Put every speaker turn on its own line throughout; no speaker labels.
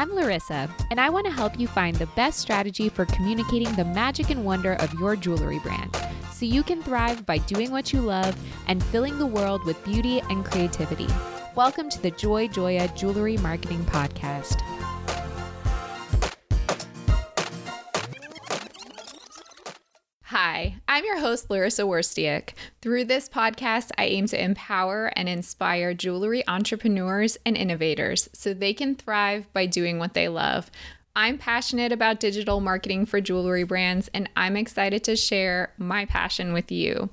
I'm Laryssa, and I want to help you find the best strategy for communicating the magic and wonder of your jewelry brand so you can thrive by doing what you love and filling the world with beauty and creativity. Welcome to the Joy Joya Jewelry Marketing Podcast. I'm your host, Laryssa Wirstiuk. Through this podcast, I aim to empower and inspire jewelry entrepreneurs and innovators so they can thrive by doing what they love. I'm passionate about digital marketing for jewelry brands, and I'm excited to share my passion with you.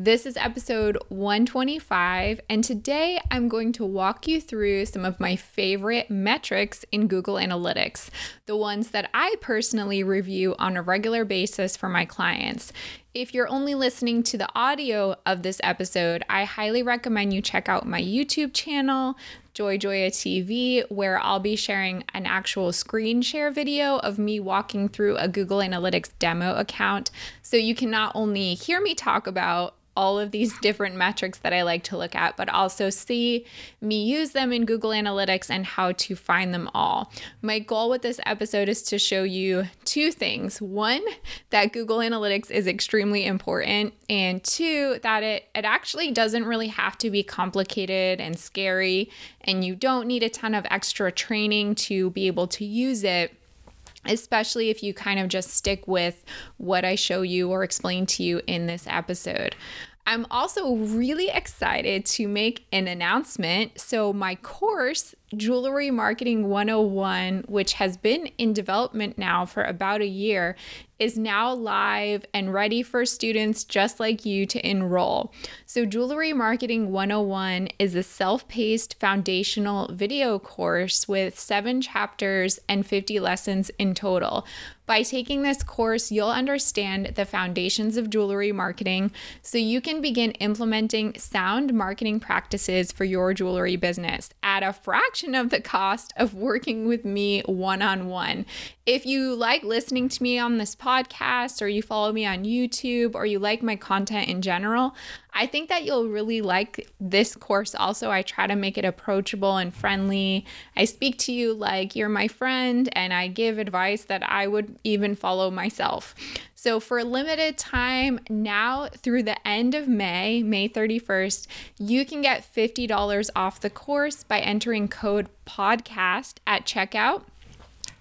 This is episode 125, and today I'm going to walk you through some of my favorite metrics in Google Analytics, the ones that I personally review on a regular basis for my clients. If you're only listening to the audio of this episode, I highly recommend you check out my YouTube channel, Joy Joya TV, where I'll be sharing an actual screen share video of me walking through a Google Analytics demo account. So you can not only hear me talk about all of these different metrics that I like to look at, but also see me use them in Google Analytics and how to find them all. My goal with this episode is to show you two things. One, that Google Analytics is extremely important, and two, that it, it actually doesn't really have to be complicated and scary, and you don't need a ton of extra training to be able to use it especially if you kind of just stick with what I show you or explain to you in this episode. I'm also really excited to make an announcement. So, my course, Jewelry Marketing 101, which has been in development now for about a year, is now live and ready for students just like you to enroll. So, Jewelry Marketing 101 is a self paced foundational video course with seven chapters and 50 lessons in total. By taking this course, you'll understand the foundations of jewelry marketing so you can begin implementing sound marketing practices for your jewelry business at a fraction of the cost of working with me one on one. If you like listening to me on this podcast, or you follow me on YouTube, or you like my content in general, I think that you'll really like this course also. I try to make it approachable and friendly. I speak to you like you're my friend, and I give advice that I would even follow myself. So, for a limited time now through the end of May, May 31st, you can get $50 off the course by entering code podcast at checkout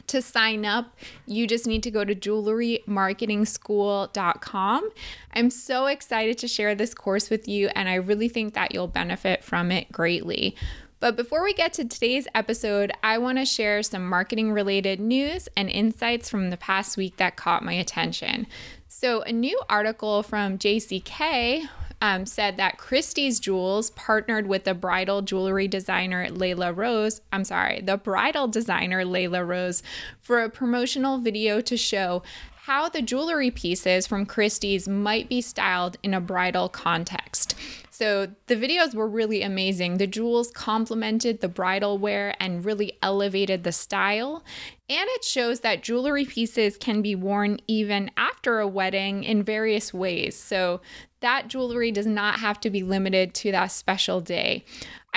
to sign up, you just need to go to jewelrymarketingschool.com. I'm so excited to share this course with you, and I really think that you'll benefit from it greatly. But before we get to today's episode, I want to share some marketing related news and insights from the past week that caught my attention. So, a new article from JCK um, said that Christie's Jewels partnered with the bridal jewelry designer Lela Rose. I'm sorry, the bridal designer Lela Rose for a promotional video to show how the jewelry pieces from Christie's might be styled in a bridal context. So the videos were really amazing. The jewels complemented the bridal wear and really elevated the style. And it shows that jewelry pieces can be worn even after a wedding in various ways. So that jewelry does not have to be limited to that special day.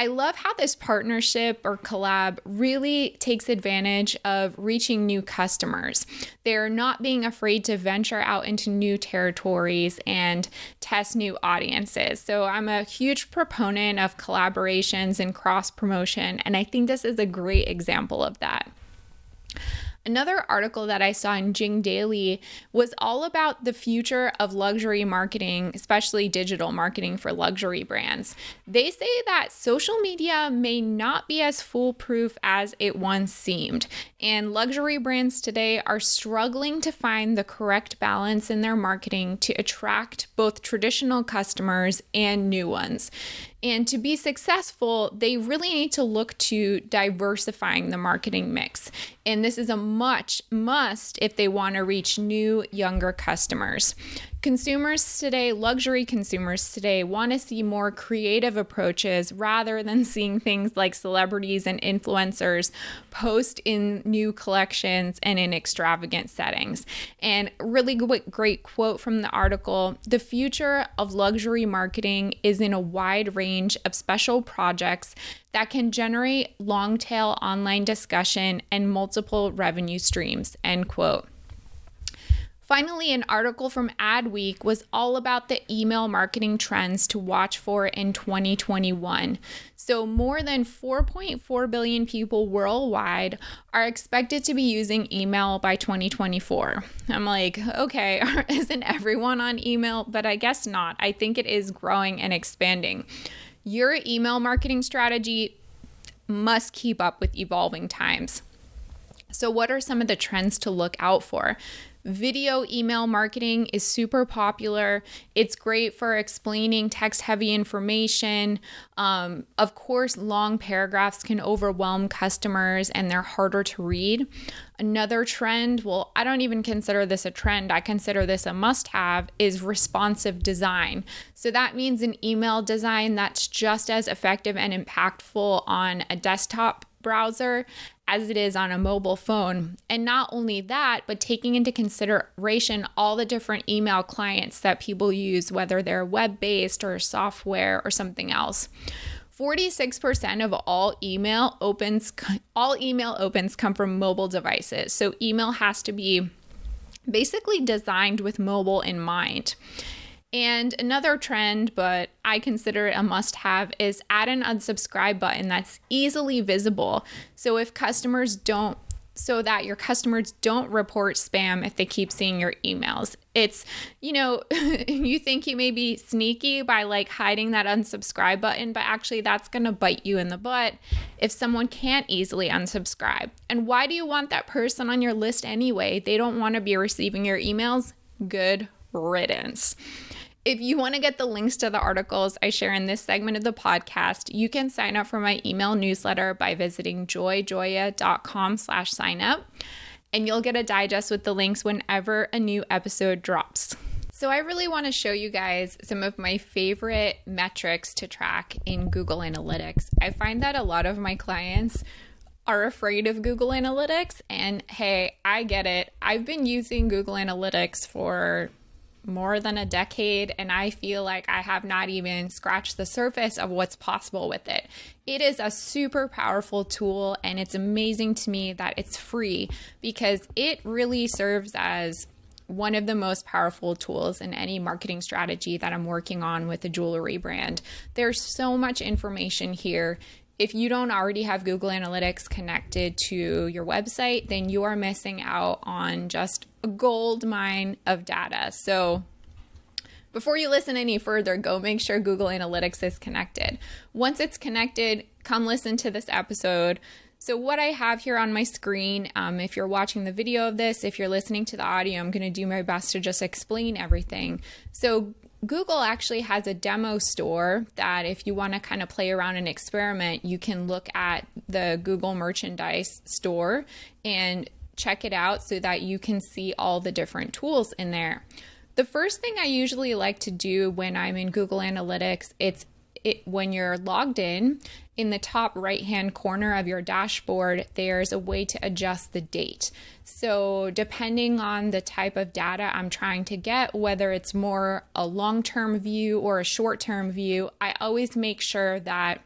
I love how this partnership or collab really takes advantage of reaching new customers. They're not being afraid to venture out into new territories and test new audiences. So I'm a huge proponent of collaborations and cross promotion, and I think this is a great example of that. Another article that I saw in Jing Daily was all about the future of luxury marketing, especially digital marketing for luxury brands. They say that social media may not be as foolproof as it once seemed, and luxury brands today are struggling to find the correct balance in their marketing to attract both traditional customers and new ones. And to be successful, they really need to look to diversifying the marketing mix. And this is a much must if they want to reach new, younger customers. Consumers today, luxury consumers today, want to see more creative approaches rather than seeing things like celebrities and influencers post in new collections and in extravagant settings. And really great quote from the article The future of luxury marketing is in a wide range of special projects that can generate long tail online discussion and multiple revenue streams. End quote. Finally, an article from Adweek was all about the email marketing trends to watch for in 2021. So, more than 4.4 billion people worldwide are expected to be using email by 2024. I'm like, okay, isn't everyone on email? But I guess not. I think it is growing and expanding. Your email marketing strategy must keep up with evolving times. So, what are some of the trends to look out for? Video email marketing is super popular. It's great for explaining text heavy information. Um, of course, long paragraphs can overwhelm customers and they're harder to read. Another trend, well, I don't even consider this a trend, I consider this a must have, is responsive design. So that means an email design that's just as effective and impactful on a desktop browser as it is on a mobile phone. And not only that, but taking into consideration all the different email clients that people use, whether they're web based or software or something else. 46% of all email opens all email opens come from mobile devices. So email has to be basically designed with mobile in mind. And another trend, but I consider it a must have, is add an unsubscribe button that's easily visible. So if customers don't, so that your customers don't report spam if they keep seeing your emails. It's, you know, you think you may be sneaky by like hiding that unsubscribe button, but actually that's to bite you in the butt if someone can't easily unsubscribe. And why do you want that person on your list anyway? They don't want to be receiving your emails. Good riddance. If you want to get the links to the articles I share in this segment of the podcast, you can sign up for my email newsletter by visiting joyjoya.com slash sign up, and you'll get a digest with the links whenever a new episode drops. So I really want to show you guys some of my favorite metrics to track in Google Analytics. I find that a lot of my clients are afraid of Google Analytics. And hey, I get it. I've been using Google Analytics for more than a decade, and I feel like I have not even scratched the surface of what's possible with it. It is a super powerful tool, and it's amazing to me that it's free because it really serves as one of the most powerful tools in any marketing strategy that I'm working on with a jewelry brand. There's so much information here if you don't already have Google Analytics connected to your website, then you are missing out on just a gold mine of data. So, before you listen any further, go make sure Google Analytics is connected. Once it's connected, come listen to this episode. So, what I have here on my screen, um, if you're watching the video of this, if you're listening to the audio, I'm going to do my best to just explain everything. So, Google actually has a demo store that if you want to kind of play around and experiment, you can look at the Google merchandise store and check it out so that you can see all the different tools in there. The first thing I usually like to do when I'm in Google Analytics, it's it, when you're logged in, in the top right hand corner of your dashboard, there's a way to adjust the date. So, depending on the type of data I'm trying to get, whether it's more a long term view or a short term view, I always make sure that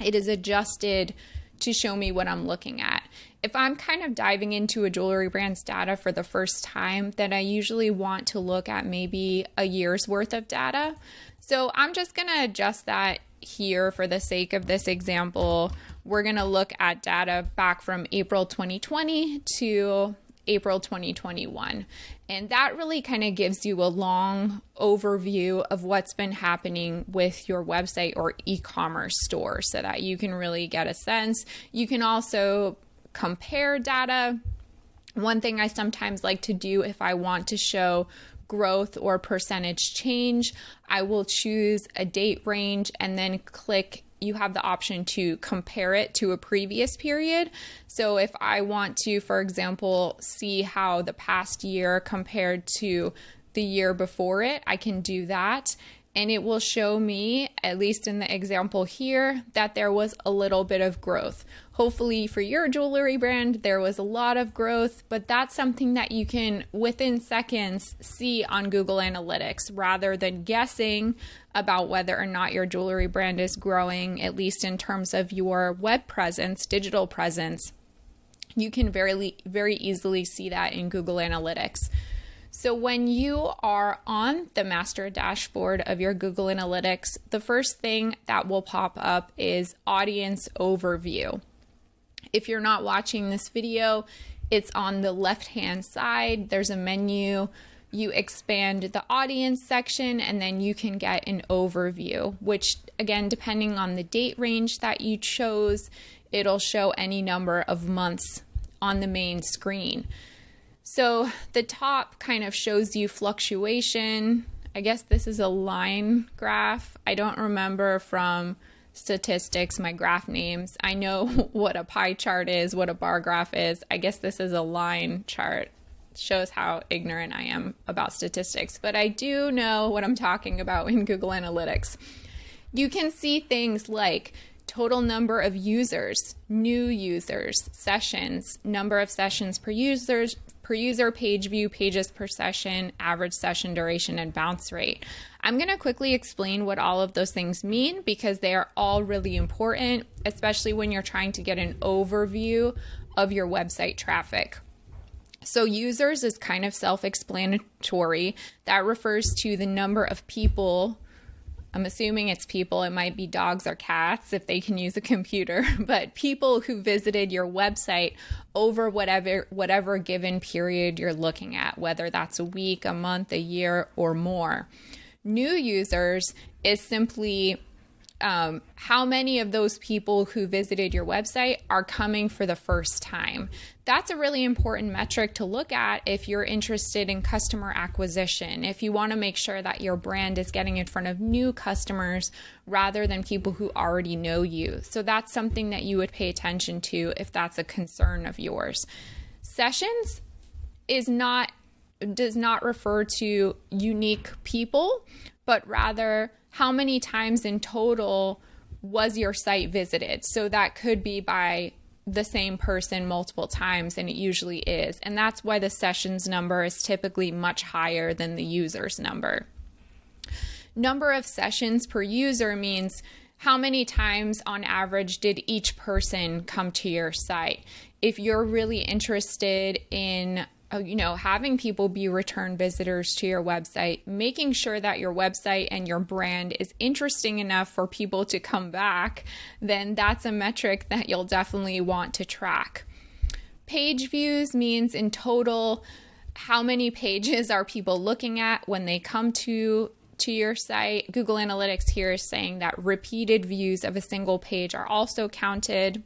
it is adjusted to show me what I'm looking at. If I'm kind of diving into a jewelry brand's data for the first time, then I usually want to look at maybe a year's worth of data. So I'm just going to adjust that here for the sake of this example. We're going to look at data back from April 2020 to April 2021. And that really kind of gives you a long overview of what's been happening with your website or e commerce store so that you can really get a sense. You can also compare data. One thing I sometimes like to do if I want to show growth or percentage change, I will choose a date range and then click you have the option to compare it to a previous period. So if I want to, for example, see how the past year compared to the year before it, I can do that and it will show me, at least in the example here, that there was a little bit of growth. Hopefully, for your jewelry brand, there was a lot of growth, but that's something that you can within seconds see on Google Analytics rather than guessing about whether or not your jewelry brand is growing, at least in terms of your web presence, digital presence. You can very, very easily see that in Google Analytics. So, when you are on the master dashboard of your Google Analytics, the first thing that will pop up is audience overview. If you're not watching this video, it's on the left hand side. There's a menu. You expand the audience section, and then you can get an overview, which, again, depending on the date range that you chose, it'll show any number of months on the main screen. So the top kind of shows you fluctuation. I guess this is a line graph. I don't remember from statistics my graph names. I know what a pie chart is, what a bar graph is. I guess this is a line chart. Shows how ignorant I am about statistics, but I do know what I'm talking about in Google Analytics. You can see things like total number of users, new users, sessions, number of sessions per users, per user, page view, pages per session, average session duration, and bounce rate. I'm going to quickly explain what all of those things mean because they are all really important, especially when you're trying to get an overview of your website traffic. So, users is kind of self explanatory. That refers to the number of people I'm assuming it's people, it might be dogs or cats if they can use a computer, but people who visited your website over whatever whatever given period you're looking at, whether that's a week, a month, a year or more. New users is simply um, how many of those people who visited your website are coming for the first time. That's a really important metric to look at if you're interested in customer acquisition, if you want to make sure that your brand is getting in front of new customers rather than people who already know you. So that's something that you would pay attention to if that's a concern of yours. Sessions is not does not refer to unique people, but rather how many times in total was your site visited. So that could be by the same person multiple times, and it usually is. And that's why the sessions number is typically much higher than the user's number. Number of sessions per user means how many times on average did each person come to your site? If you're really interested in Uh, you know, having people be return visitors to your website, making sure that your website and your brand is interesting enough for people to come back, then that's a metric that you'll definitely want to track. Page views means in total how many pages are people looking at when they come to to your site. Google Analytics here is saying that repeated views of a single page are also counted.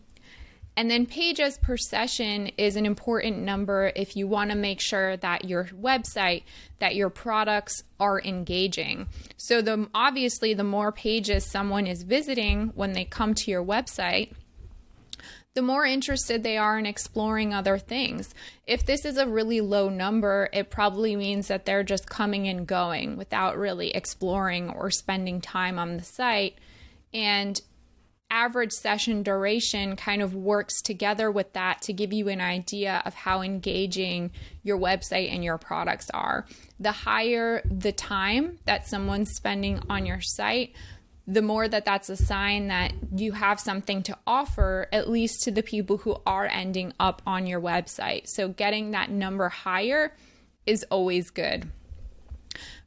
And then pages per session is an important number if you want to make sure that your website, that your products are engaging. So the obviously the more pages someone is visiting when they come to your website, the more interested they are in exploring other things. If this is a really low number, it probably means that they're just coming and going without really exploring or spending time on the site. And average session duration kind of works together with that to give you an idea of how engaging your website and your products are. The higher the time that someone's spending on your site, the more that that's a sign that you have something to offer, at least to the people who are ending up on your website. So, getting that number higher is always good.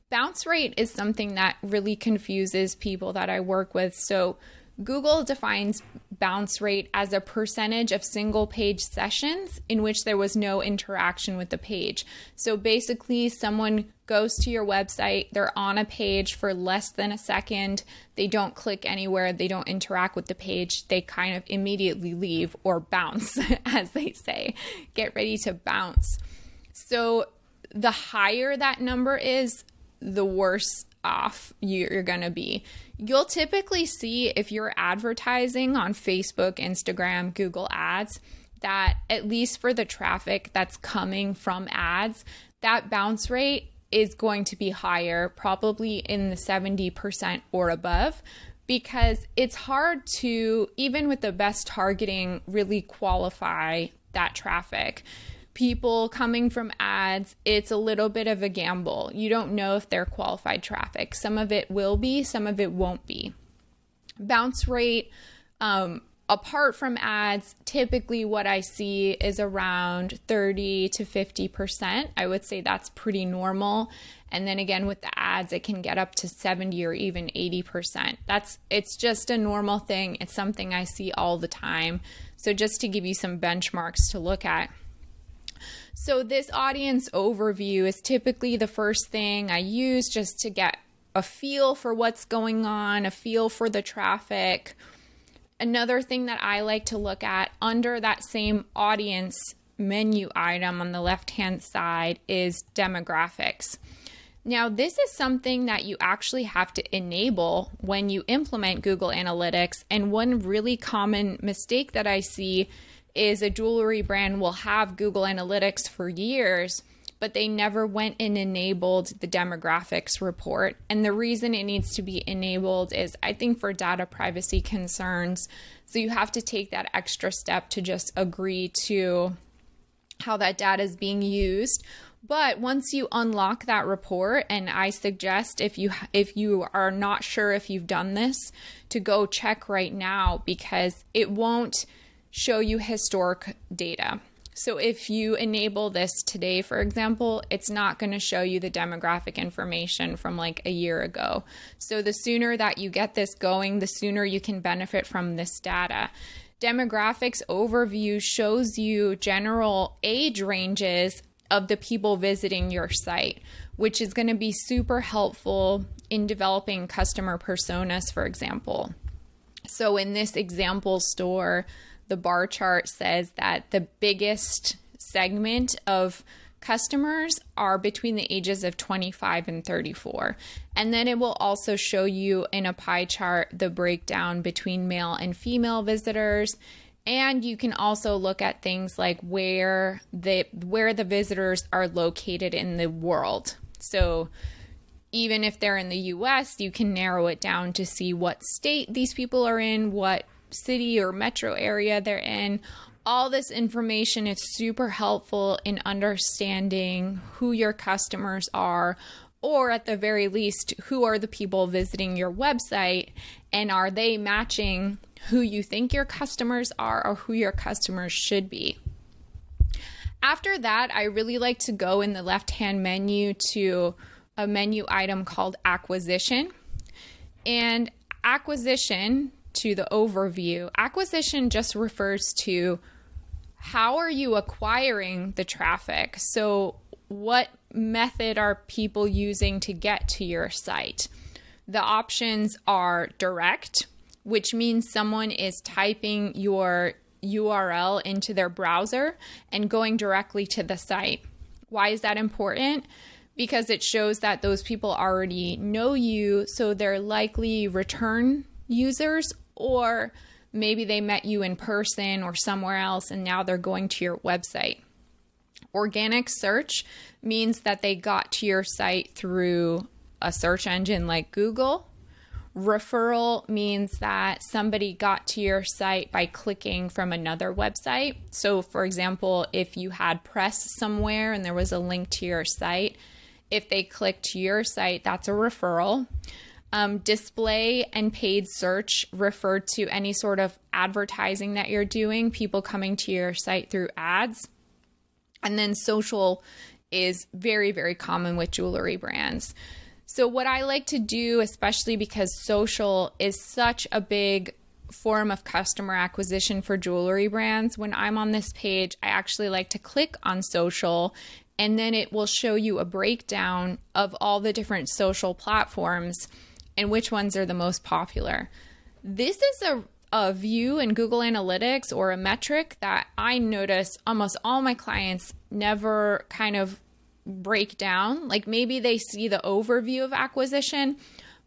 Bounce rate is something that really confuses people that I work with. So, Google defines bounce rate as a percentage of single page sessions in which there was no interaction with the page. So basically, someone goes to your website, they're on a page for less than a second, they don't click anywhere, they don't interact with the page, they kind of immediately leave or bounce, as they say. Get ready to bounce. So the higher that number is, the worse off you're going to be. You'll typically see if you're advertising on Facebook, Instagram, Google Ads, that at least for the traffic that's coming from ads, that bounce rate is going to be higher, probably in the 70% or above, because it's hard to, even with the best targeting, really qualify that traffic. People coming from ads, it's a little bit of a gamble. You don't know if they're qualified traffic. Some of it will be, some of it won't be. Bounce rate, um, apart from ads, typically what I see is around 30 to 50%. I would say that's pretty normal. And then again with the ads, it can get up to 70 or even 80%. That's it's just a normal thing. It's something I see all the time. So just to give you some benchmarks to look at. So this audience overview is typically the first thing I use just to get a feel for what's going on, a feel for the traffic Another thing that I like to look at under that same audience menu item on the left hand side is demographics. Now, this is something that you actually have to enable when you implement Google Analytics. And one really common mistake that I see is a jewelry brand will have Google Analytics for years but they never went and enabled the demographics report. And the reason it needs to be enabled is, I think, for data privacy concerns. So you have to take that extra step to just agree to how that data is being used. But once you unlock that report, and I suggest if you if you are not sure if you've done this, to go check right now because it won't show you historic data. So if you enable this today, for example, it's not going to show you the demographic information from like a year ago. So the sooner that you get this going, the sooner you can benefit from this data. Demographics overview shows you general age ranges of the people visiting your site, which is going to be super helpful in developing customer personas, for example. So in this example store, the bar chart says that the biggest segment of customers are between the ages of 25 and 34. And then it will also show you in a pie chart the breakdown between male and female visitors. And you can also look at things like where the where the visitors are located in the world. So even if they're in the US, you can narrow it down to see what state these people are in, what city or metro area they're in. All this information is super helpful in understanding who your customers are, or at the very least, who are the people visiting your website and are they matching who you think your customers are or who your customers should be. After that, I really like to go in the left hand menu to a menu item called acquisition. And acquisition to the overview, acquisition just refers to how are you acquiring the traffic? So, what method are people using to get to your site? The options are direct, which means someone is typing your URL into their browser and going directly to the site. Why is that important? Because it shows that those people already know you, so they're likely return users or maybe they met you in person or somewhere else and now they're going to your website. Organic search means that they got to your site through a search engine like Google. Referral means that somebody got to your site by clicking from another website. So, for example, if you had press somewhere and there was a link to your site, if they clicked your site, that's a referral. Um, display and paid search refer to any sort of advertising that you're doing, people coming to your site through ads. And then social is very, very common with jewelry brands. So, what I like to do, especially because social is such a big form of customer acquisition for jewelry brands, when I'm on this page, I actually like to click on social and then it will show you a breakdown of all the different social platforms and which ones are the most popular. This is a, a view in Google Analytics or a metric that I notice almost all my clients never kind of break down. Like maybe they see the overview of acquisition,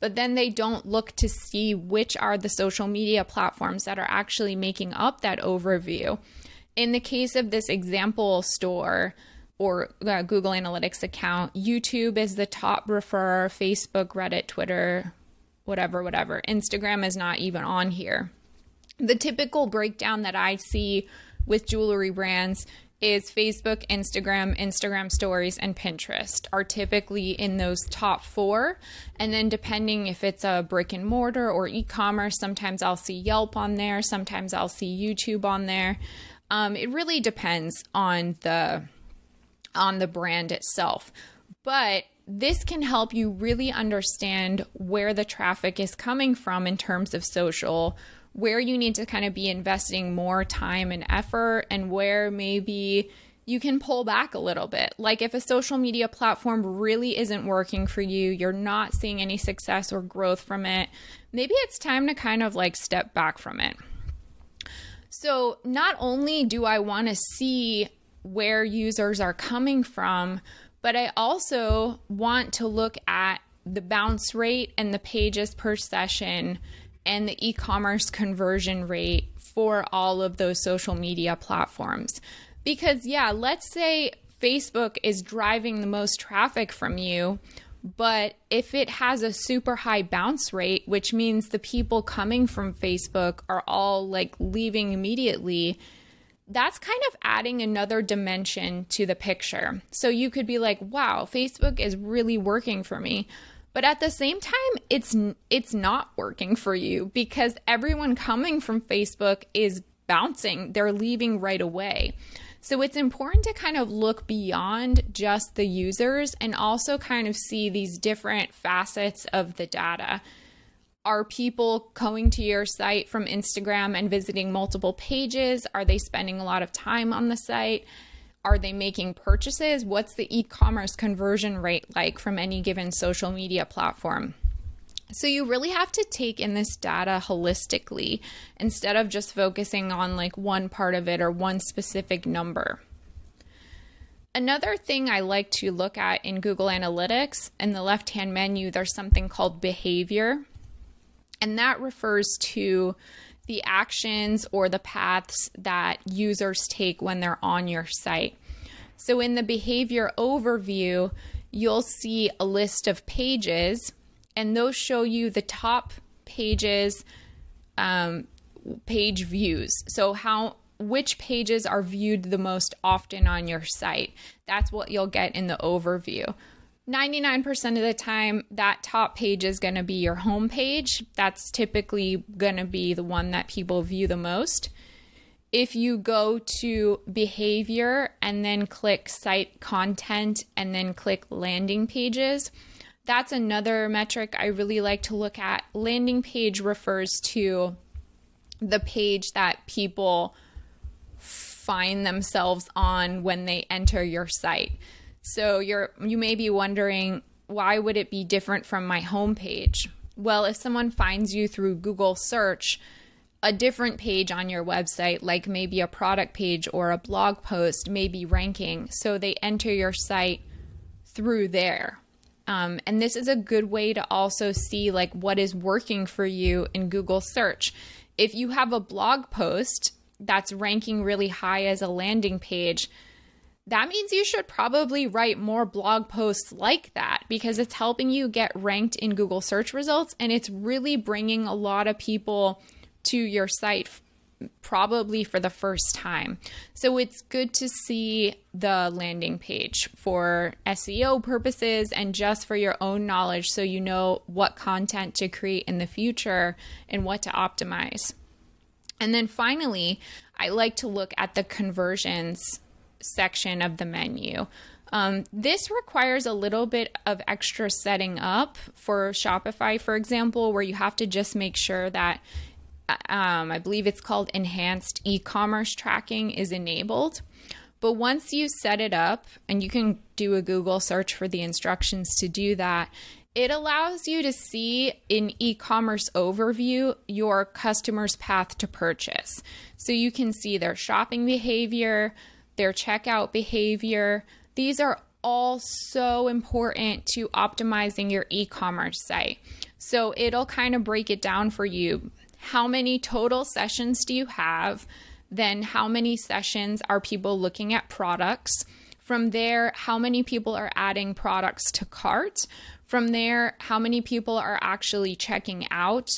but then they don't look to see which are the social media platforms that are actually making up that overview. In the case of this example store, or uh, Google Analytics account. YouTube is the top referrer, Facebook, Reddit, Twitter, whatever, whatever. Instagram is not even on here. The typical breakdown that I see with jewelry brands is Facebook, Instagram, Instagram stories, and Pinterest are typically in those top four. And then, depending if it's a brick and mortar or e commerce, sometimes I'll see Yelp on there, sometimes I'll see YouTube on there. Um, it really depends on the on the brand itself. But this can help you really understand where the traffic is coming from in terms of social where you need to kind of be investing more time and effort and where maybe you can pull back a little bit. Like if a social media platform really isn't working for you, you're not seeing any success or growth from it, maybe it's time to kind of like step back from it. So, not only do I want to see where users are coming from, but I also want to look at the bounce rate and the pages per session and the e commerce conversion rate for all of those social media platforms. Because, yeah, let's say Facebook is driving the most traffic from you, but if it has a super high bounce rate, which means the people coming from Facebook are all like leaving immediately, that's kind of adding another dimension to the picture. So you could be like, wow, Facebook is really working for me. But at the same time, it's it's not working for you because everyone coming from Facebook is bouncing. They're leaving right away. So it's important to kind of look beyond just the users and also kind of see these different facets of the data. Are people going to your site from Instagram and visiting multiple pages? Are they spending a lot of time on the site? Are they making purchases? What's the e commerce conversion rate like from any given social media platform? So, you really have to take in this data holistically instead of just focusing on like one part of it or one specific number. Another thing I like to look at in Google Analytics in the left hand menu, there's something called behavior. And that refers to the actions or the paths that users take when they're on your site. So, in the behavior overview, you'll see a list of pages, and those show you the top pages, um, page views. So, how which pages are viewed the most often on your site. That's what you'll get in the overview. 99% of the time, that top page is going to be your home page. That's typically going to be the one that people view the most. If you go to behavior and then click site content and then click landing pages, that's another metric I really like to look at. Landing page refers to the page that people find themselves on when they enter your site. So you're you may be wondering why would it be different from my homepage? Well, if someone finds you through Google search, a different page on your website, like maybe a product page or a blog post, may be ranking. So they enter your site through there. Um, and this is a good way to also see like what is working for you in Google search. If you have a blog post that's ranking really high as a landing page, that means you should probably write more blog posts like that because it's helping you get ranked in Google search results and it's really bringing a lot of people to your site probably for the first time. So it's good to see the landing page for SEO purposes and just for your own knowledge so you know what content to create in the future and what to optimize. And then finally, I like to look at the conversions section of the menu. Um, this requires a little bit of extra setting up for Shopify, for example, where you have to just make sure that um, I believe it's called enhanced e commerce tracking is enabled. But once you set it up, and you can do a Google search for the instructions to do that, it allows you to see in e commerce overview your customer's path to purchase. So you can see their shopping behavior, their checkout behavior. These are all so important to optimizing your e commerce site. So it'll kind of break it down for you. How many total sessions do you have? Then, how many sessions are people looking at products? From there, how many people are adding products to cart? From there, how many people are actually checking out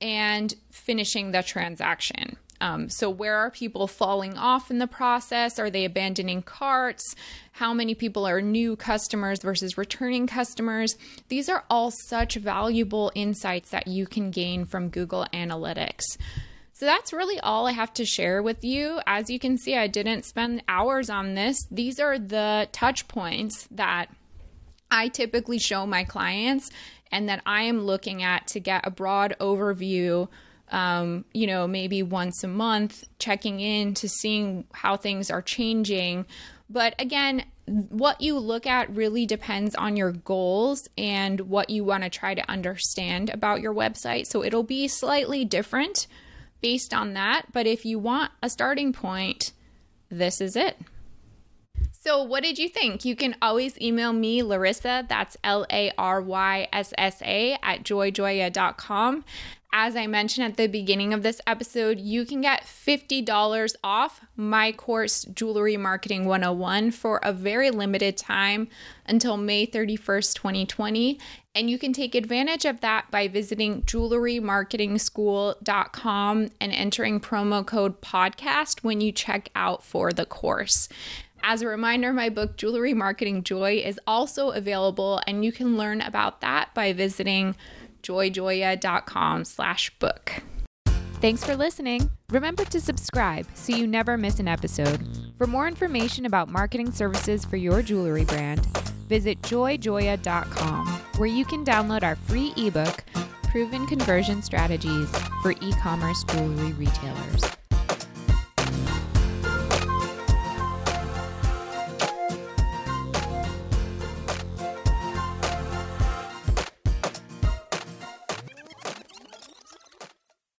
and finishing the transaction? Um, so, where are people falling off in the process? Are they abandoning carts? How many people are new customers versus returning customers? These are all such valuable insights that you can gain from Google Analytics. So that's really all I have to share with you. As you can see, I didn't spend hours on this. These are the touch points that I typically show my clients and that I am looking at to get a broad overview. Um, you know, maybe once a month, checking in to seeing how things are changing. But again, what you look at really depends on your goals and what you want to try to understand about your website. So it'll be slightly different based on that. But if you want a starting point, this is it. So, what did you think? You can always email me, Laryssa, that's L A R Y S S A, at joyjoya.com. As I mentioned at the beginning of this episode, you can get $50 off my course, Jewelry Marketing 101, for a very limited time until May 31st, 2020. And you can take advantage of that by visiting jewelrymarketingschool.com and entering promo code podcast when you check out for the course. As a reminder, my book, Jewelry Marketing Joy, is also available, and you can learn about that by visiting joyjoya.com slash book. Thanks for listening. Remember to subscribe so you never miss an episode. For more information about marketing services for your jewelry brand, visit joyjoya.com, where you can download our free ebook, Proven Conversion Strategies for E commerce jewelry retailers.